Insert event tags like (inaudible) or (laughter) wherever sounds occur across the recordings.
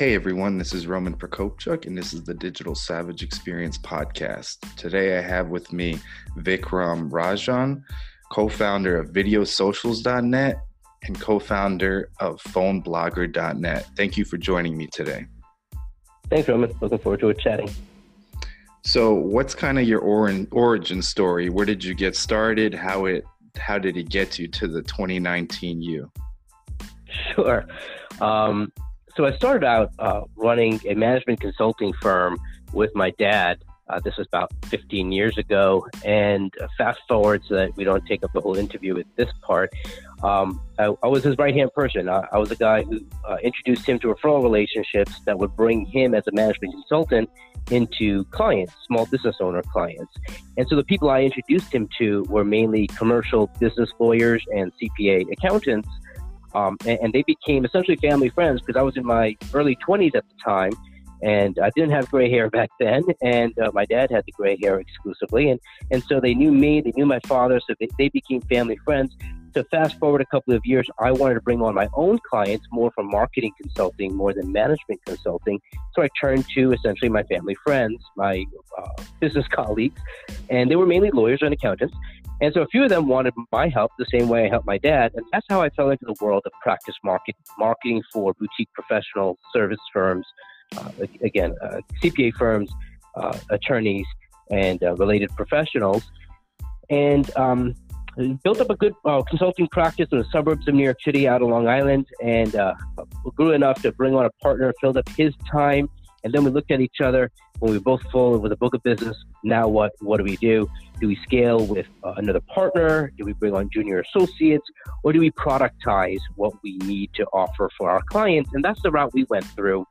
Hey everyone, this is Roman Prokopchuk, and this is the Digital Savage Experience podcast. Today I have with me Vikram Rajan, co founder of VideoSocials.net and co founder of PhoneBlogger.net. Thank you for joining me today. Thanks, Roman. Looking forward to chatting. So, what's kind of your origin story? Where did you get started? How it how did it get you to the 2019 you? Sure. Um, so I started out uh, running a management consulting firm with my dad. Uh, this was about 15 years ago. And uh, fast forward so that we don't take up the whole interview with this part, um, I, I, was his right hand person. I, I, was a guy who uh, introduced him to referral relationships that would bring him as a management consultant into clients, small business owner clients. And so the people I introduced him to were mainly commercial business lawyers and CPA accountants um, and, and, they became essentially family friends because I was in my early 20s at the time, and I didn't have gray hair (laughs) back then, and uh, my dad had the gray hair exclusively, and and so they knew me, they knew my father, so they, they became family friends. So fast forward a couple of years, I wanted to bring on my own clients more from marketing consulting more than management consulting. So I turned to essentially my family friends, my uh, business (laughs) colleagues, and they were mainly lawyers and accountants. And so a few of them wanted my help the same way I helped my dad. And that's how I fell into the world of practice market, marketing for boutique professional service firms, uh, again, uh, CPA firms, uh, attorneys, and uh, related professionals. And um, built up a good uh, consulting practice in the suburbs of New York City out on Long Island and uh, grew enough to bring on a partner, filled up his time. And then we looked at each other when we were both full with a book of business. Now what? What do we do? Do we scale with uh, another partner? Do we bring on junior associates? Or do we productize what we need to offer for our clients? And that's the route we went through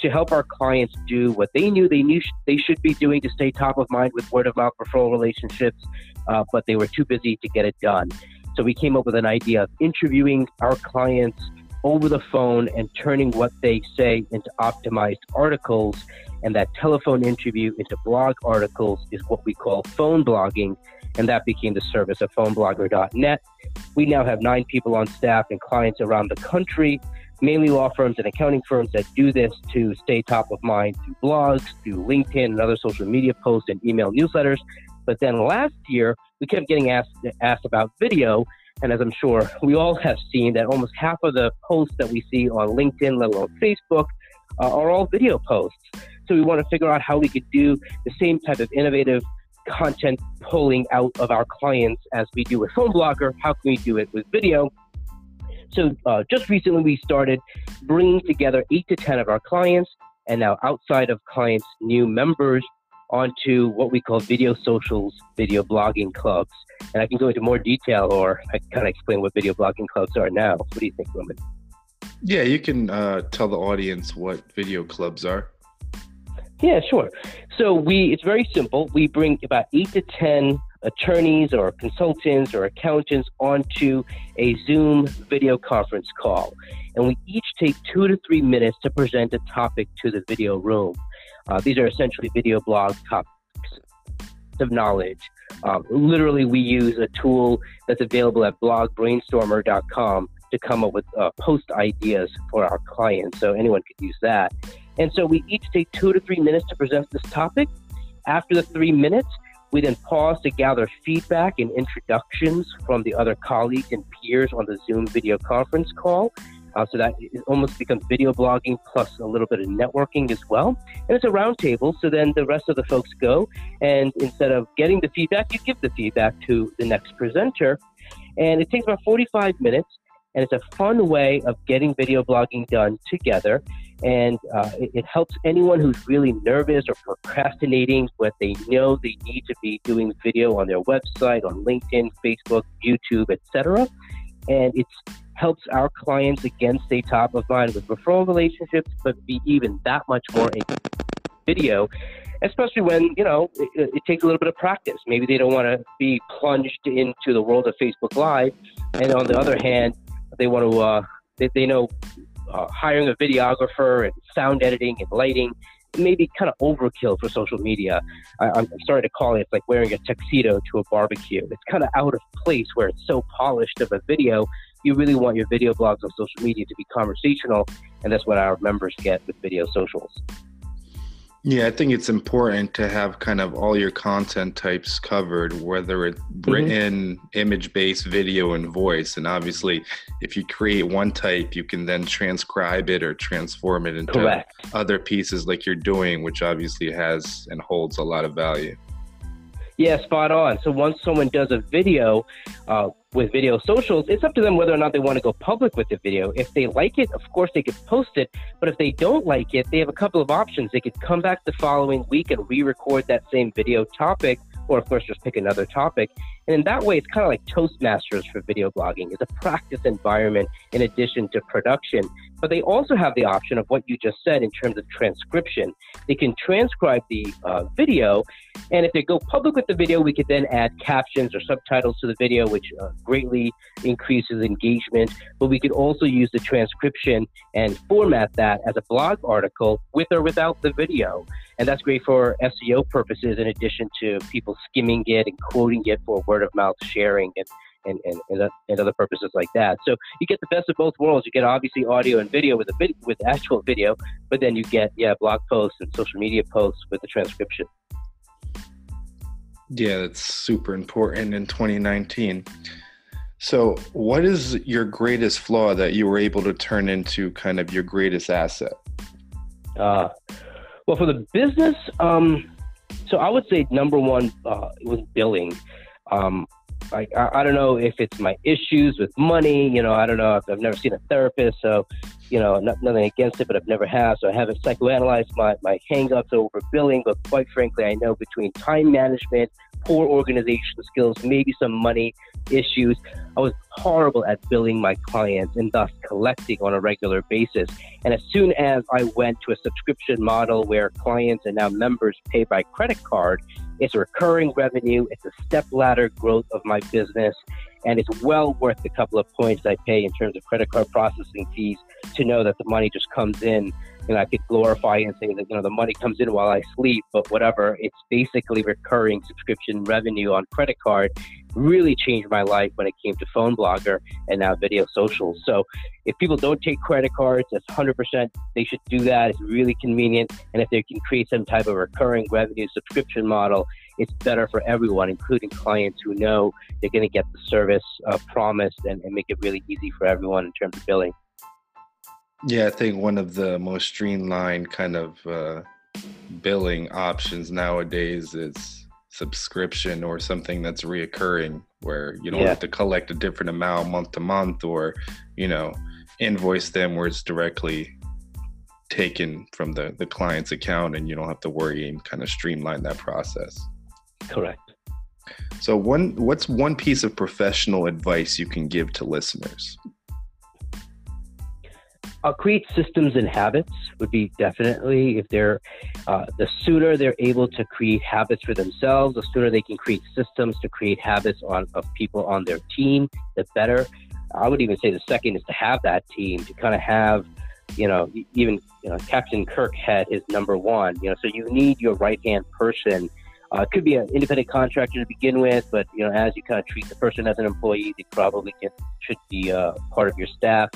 to help our clients do what they knew they knew sh- they should be doing to stay top of mind with word of mouth referral relationships, uh, but they were too busy to get it done. So we came up with an idea of interviewing our clients over the phone and turning what they say into optimized articles. And that telephone interview into blog articles is what we call phone blogging. And that became the service of phoneblogger.net. We now have nine people on staff and clients around the country mainly law firms and accounting firms that do this to stay top of mind through blogs, through LinkedIn and other social media posts and email newsletters. But then last year, we kept getting asked, asked about video. And as I'm sure we all have seen, that almost half of the posts that we see on LinkedIn, let alone Facebook, uh, are all video posts. So we want to figure out how we could do the same type of innovative content pulling out of our clients as we do with Phone Blogger. How can we do it with video? So uh, just recently, we started bringing together eight to 10 of our clients and now outside of clients, new members onto what we call video socials, video blogging clubs. And I can go into more detail or I can kind of explain what video blogging clubs are now. What do you think, Roman? Yeah, you can uh, tell the audience what video clubs are. Yeah, sure. So we it's very simple. We bring about eight to ten attorneys or consultants or accountants onto a Zoom video conference call. And we each take two to three minutes to present a topic to the video room. Uh, these are essentially video blog topics of knowledge. Um, literally, we use a tool that's available at blogbrainstormer.com to come up with uh, post ideas for our clients. So anyone could use that. And so we each take two to three minutes to present this topic. After the three minutes, we then pause to gather feedback and introductions from the other colleagues and peers on the Zoom video conference call. Uh, so that it almost becomes video blogging plus a little bit of networking as well. And it's a roundtable. So then the rest of the folks go, and instead of getting the feedback, you give the feedback to the next presenter. And it takes about 45 minutes, and it's a fun way of getting video blogging done together. and uh, it, it, helps anyone who's really nervous or procrastinating, but they know they need to be doing video on their website, on LinkedIn, Facebook, YouTube, etc. And it helps our clients again stay top of mind with referral relationships, but be even that much more in video especially when you know it, it, takes a little bit of practice. Maybe they don't want to be plunged into the world of Facebook Live, and on the other hand, they want to uh, they, they know uh, hiring a videographer and sound editing and lighting maybe kind of overkill for social media. I, am starting to call it it's like wearing a tuxedo to a barbecue. It's kind of out of place where it's so polished of a video. You really want your video blogs on social media to be conversational, and that's what our members get with video socials. Yeah, I think it's important to have kind of all your content types covered, whether it's mm-hmm. written, mm-hmm. image based, video, and voice. And obviously, if you create one type, you can then transcribe it or transform it into Correct. other pieces like you're doing, which obviously has and holds a lot of value. Yeah, spot on. So once someone does a video uh, with video socials, it's up to them whether or not they want to go public with the video. If they like it, of course they could post it. But if they don't like it, they have a couple of options. They could come back the following week and re-record that same video topic or of course just pick another topic. And in that way, it's kind of like Toastmasters for video blogging. It's a practice environment in addition to production. But they also have the option of what you just said in terms of transcription. They can transcribe the uh, video, and if they go public with the video, we could then add captions or subtitles to the video, which uh, greatly increases engagement. But we could also use the transcription and format that as a blog article with or without the video. And that's great for SEO purposes in addition to people skimming it and quoting it for word of mouth sharing and, and, and, and, and other purposes like that. So you get the best of both worlds. You get obviously audio and video with a vid- with actual video, but then you get yeah blog posts and social media posts with the transcription. Yeah, that's super important in 2019. So, what is your greatest flaw that you were able to turn into kind of your greatest asset? Uh, well, for the business, um, so I would say number one uh, was billing. Um, I, I, I don't know if it's my issues with money. You know, I don't know. I've, I've never seen a therapist, so you know, not, nothing against it, but I've never had. So I haven't psychoanalyzed my my hangups over billing. But quite frankly, I know between time management, poor organization skills, maybe some money issues. I was horrible at billing my clients and thus collecting on a regular basis. And as soon as I went to a subscription model where clients and now members pay by credit card, it's recurring revenue, it's a step ladder growth of my business, and it's well worth the couple of points I pay in terms of credit card processing fees to know that the money just comes in and I could glorify and say that you know the money comes in while I sleep, but whatever. It's basically recurring subscription revenue on credit card. Really changed my life when it came to phone blogger and now video socials. So if people don't take credit cards, that's 100%. They should do that. It's really convenient, and if they can create some type of recurring revenue subscription model, it's better for everyone, including clients who know they're going to get the service uh, promised and, and make it really easy for everyone in terms of billing. Yeah, I think one of the most streamlined kind of uh, billing options nowadays is subscription or something that's reoccurring where you don't yeah. have to collect a different amount month to month or, you know, invoice them where it's directly taken from the, the client's account and you don't have to worry and kind of streamline that process. Correct. So one what's one piece of professional advice you can give to listeners? Uh, create systems and habits would be definitely if they're uh, the sooner they're able to create habits for themselves, the sooner they can create systems to create habits on of people on their team, the better. I would even say the second is to have that team to kind of have, you know, even you know, Captain Kirk had his number one. You know, so you need your right hand person. Uh, it could be an independent contractor to begin with, but you know, as you kind of treat the person as an employee, they probably should be uh, part of your staff.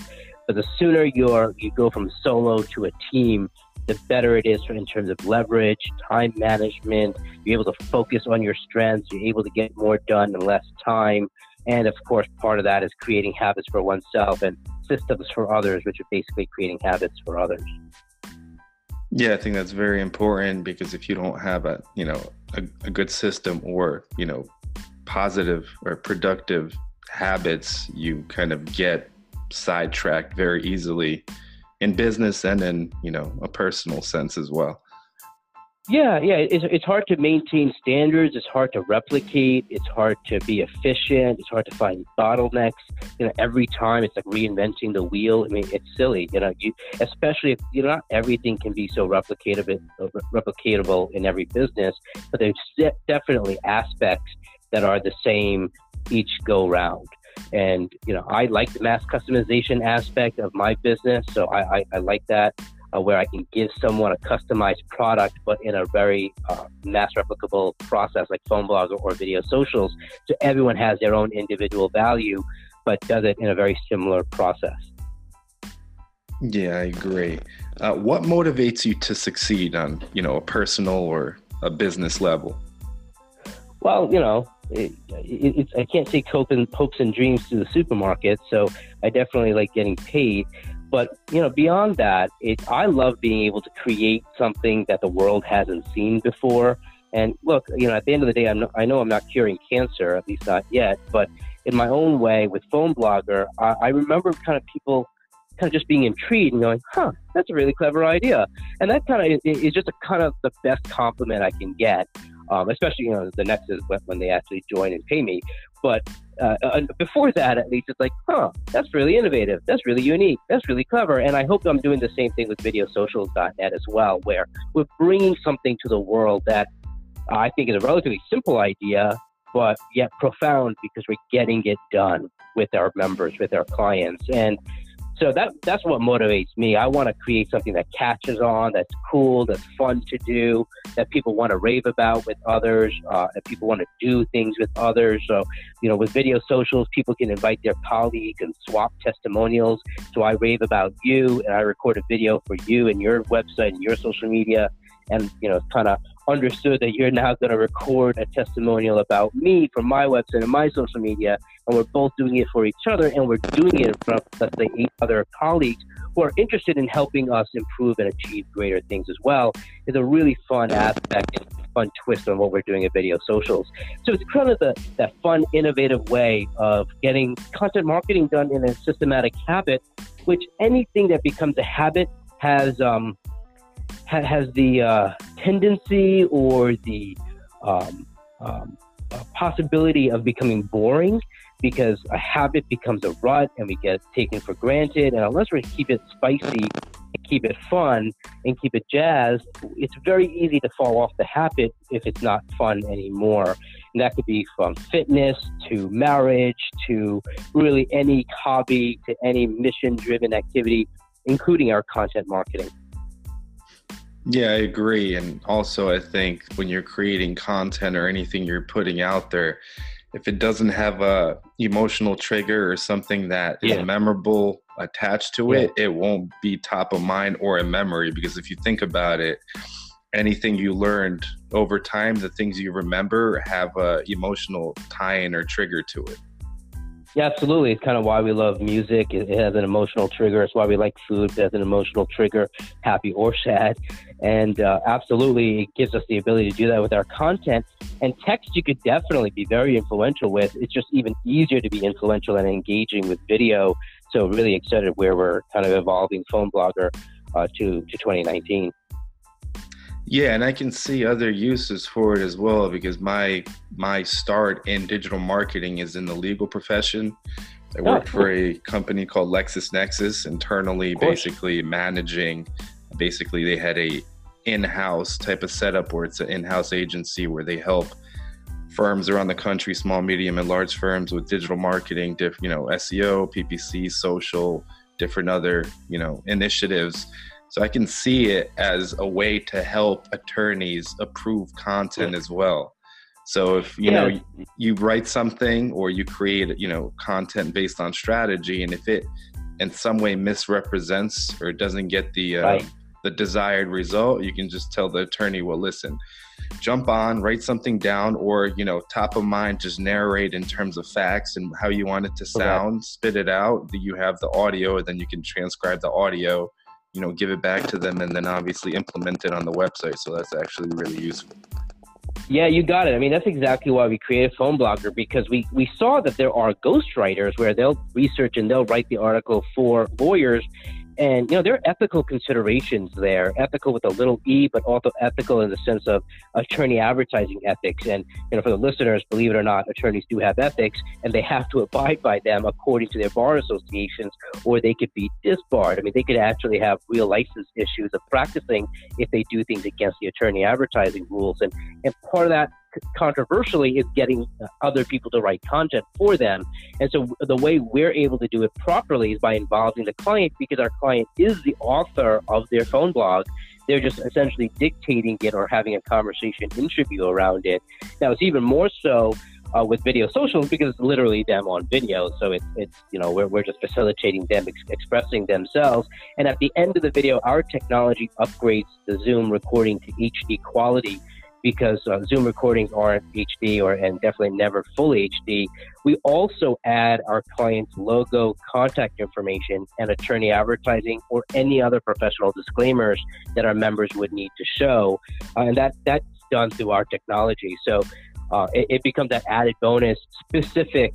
But the sooner you're you go from solo to a team, the better it is in terms of leverage, time management. You're able to focus on your strengths. You're able to get more done in less time. And of course, part of that is creating habits for oneself and systems for others, which are basically creating habits for others. Yeah, I think that's very important because if you don't have a, you know, a, a good system or, you know, positive or productive habits, you kind of get sidetracked very easily in business and in you know a personal sense as well. Yeah, yeah. It's, it's hard to maintain standards. It's hard to replicate. It's hard to be efficient. It's hard to find bottlenecks. You know, every time it's like reinventing the wheel. I mean, it's silly. You know, you especially if you know not everything can be so replicatable, replicatable in every business, but there's definitely aspects that are the same each go round. And you know, I like the mass customization aspect of my business, so I, I, I like that uh, where I can give someone a customized product, but in a very uh, mass replicable process like phone blogs or, or video socials. So everyone has their own individual value, but does it in a very similar process. Yeah, I agree. Uh, what motivates you to succeed on, you know, a personal or a business level? Well, you know, it, it, I can't take hope and, hopes and dreams to the supermarket, so I definitely like getting paid. But you know, beyond that, it, I love being able to create something that the world hasn't seen before. And look, you know, at the end of the day, I'm I know I'm not curing cancer, at least not yet. But in my own way, with Phone Blogger, I, I remember kind of people kind of just being intrigued and going, "Huh, that's a really clever idea." And that kind of is, is just a kind of the best compliment I can get um, especially you know the next is when, they actually join and pay me. But uh, uh, before that, at least, it's like, huh, that's really innovative. That's really unique. That's really clever. And I hope I'm doing the same thing with VideoSocials.net as well, where we're bringing something to the world that I think is a relatively simple idea, but yet profound because we're getting it done with our members, with our clients. And so that that's what motivates me. I want to create something that catches on, that's cool, that's fun to do, that people want to rave about with others, uh, that people want to do things with others. So, you know, with video socials, people can invite their colleagues and swap testimonials. So I rave about you, and I record a video for you and your website and your social media, and you know, kind of understood that you're now going to record a testimonial about me from my website and my social media, and we're both doing it for each other, and we're doing it in front of, let's say, eight other colleagues who are interested in helping us improve and achieve greater things as well, is a really fun aspect and fun twist on what we're doing at Video Socials. So it's kind of the, that fun, innovative way of getting content marketing done in a systematic habit, which anything that becomes a habit has um, ha- has the uh, tendency or the um, um, uh, possibility of becoming boring because a habit becomes a rut and we get taken for granted. And unless we keep it spicy, keep it fun, and keep it jazzed, it's very easy to fall off the habit if it's not fun anymore. And that could be from fitness to marriage to really any hobby to any mission driven activity, including our content marketing. Yeah, I agree. And also, I think when you're creating content or anything you're putting out there, if it doesn't have a emotional trigger or something that is yeah. memorable attached to yeah. it, it won't be top of mind or a memory. Because if you think about it, anything you learned over time, the things you remember have a emotional tie-in or trigger to it. Yeah, absolutely. It's kind of why we love music. It, has an emotional trigger. It's why we like food. It has an emotional trigger, happy or (laughs) sad. And uh, absolutely, it gives us the ability to do that with our content. And text, you could definitely be very influential with. It's just even easier to be influential and engaging with video. So, really excited where we're kind of evolving Phone Blogger uh, to, to 2019. Yeah, and I can see other uses for it as well because my my start in digital marketing is in the legal profession. I worked oh, cool. for a company called LexisNexis internally, basically managing. Basically, they had a in-house type of setup where it's an in-house agency where they help firms around the country, small, medium, and large firms with digital marketing, diff, you know, SEO, PPC, social, different other you know initiatives so I can see it as a way to help attorneys approve content as well. So if you yeah. know you write something or you create you know content based on strategy, and if it in some way misrepresents or doesn't get the uh, right. The desired result, you can just tell the attorney, well, listen, jump on, write something down, or you know, top of mind, just narrate in terms of facts and how you want it to sound, okay. spit it out. You have the audio, and then you can transcribe the audio you know give it back to them and then obviously implement it on the website so that's actually really useful yeah you got it i mean that's exactly why we created phone blogger because we we saw that there are ghostwriters where they'll research and they'll write the article for lawyers And, you know, there are ethical considerations there, ethical with a little e, but also ethical in the sense of attorney advertising ethics. And, you know, for the listeners, believe it or not, attorneys do have ethics and they have to abide by them according to their bar associations or they could be disbarred. I mean, they could actually have real license issues of practicing if they do things against the attorney advertising rules. And, and part of that controversially is getting other people to write content for them. And so the way we're able to do it properly is by involving the client because our client is the author of their phone blog. They're just essentially dictating it or having a conversation interview around it. Now it's even more so uh, with video socials because it's literally them on video. So it's, it's you know, we're, we're just facilitating them ex- expressing themselves. And at the end of the video, our technology upgrades the Zoom recording to HD quality because uh, Zoom recordings aren't HD or and definitely never fully HD. We also add our client's logo, contact information, and attorney advertising or any other professional disclaimers that our members would need to show, uh, and that that's done through our technology. So uh, it, it becomes that added bonus specific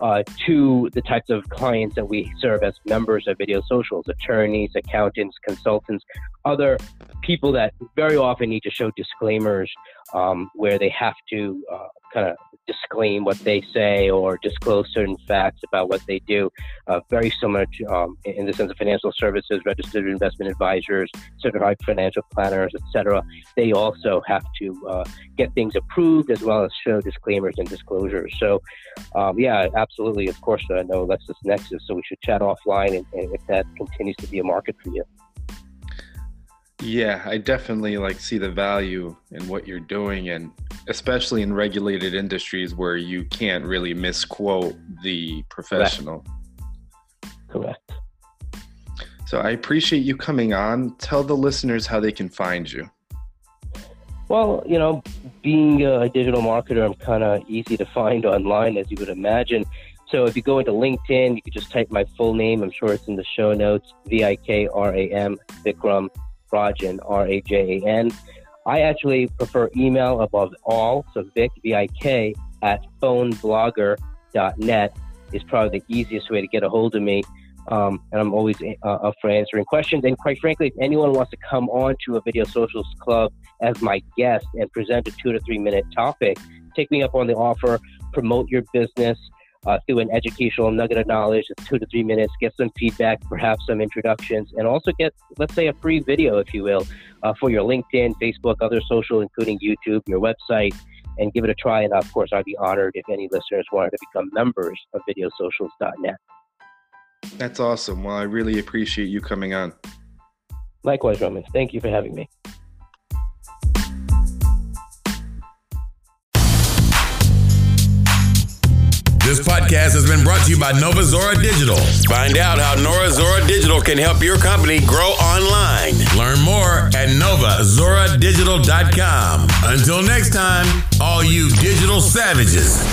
uh, to the types of clients that we serve as members of Video Socials attorneys, accountants, consultants, other people that very often need to show disclaimers um, where they have to uh, kind of disclaim what they say or disclose certain facts about what they do. Uh, very similar to, um, in the sense of financial services, registered investment advisors, certified financial planners, etc. They also have to uh, get things approved as well as show disclaimers and disclosures. So, um, yeah, absolutely. Of course, I know LexisNexis, so we should chat offline and, and if that continues to be a market for you. Yeah, I definitely like see the value in what you're doing and especially in regulated industries where you can't really misquote the professional. Correct. Correct. So I appreciate you coming on. Tell the listeners how they can find you. Well, you know, being a digital marketer, I'm kind of easy to (laughs) find online, as you would imagine. So if you go into LinkedIn, you can just type my full name. I'm sure it's in the show notes. V I K R A M Vikram Rajan, R A J A N. I actually prefer email above all. So Vic, V I K, at phoneblogger.net is probably the easiest way to get a hold of me. Um, and I'm always uh, up for answering questions. And quite frankly, if anyone wants to come on to a Video Socials Club as my guest and present a two to three minute topic, take me up on the offer, promote your business, uh, through an educational nugget of knowledge, two to three minutes, get some feedback, perhaps some introductions, and also get, let's say, a free video, if you will, uh, for your LinkedIn, Facebook, other social, including YouTube, your website, and give it a try. And of course, I'd be honored if any listeners wanted to become members of videosocials.net. That's awesome. Well, I really appreciate you coming on. Likewise, Roman. Thank you for having me. This podcast has been brought to you by Nova Zora Digital. Find out how Nova Zora Digital can help your company grow online. Learn more at novazoradigital.com. Until next time, all you digital savages.